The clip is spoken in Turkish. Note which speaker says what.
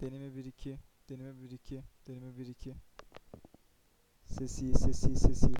Speaker 1: Deneme 1 2. Deneme 1 2. Deneme 1 2. Sesi sesi sesi.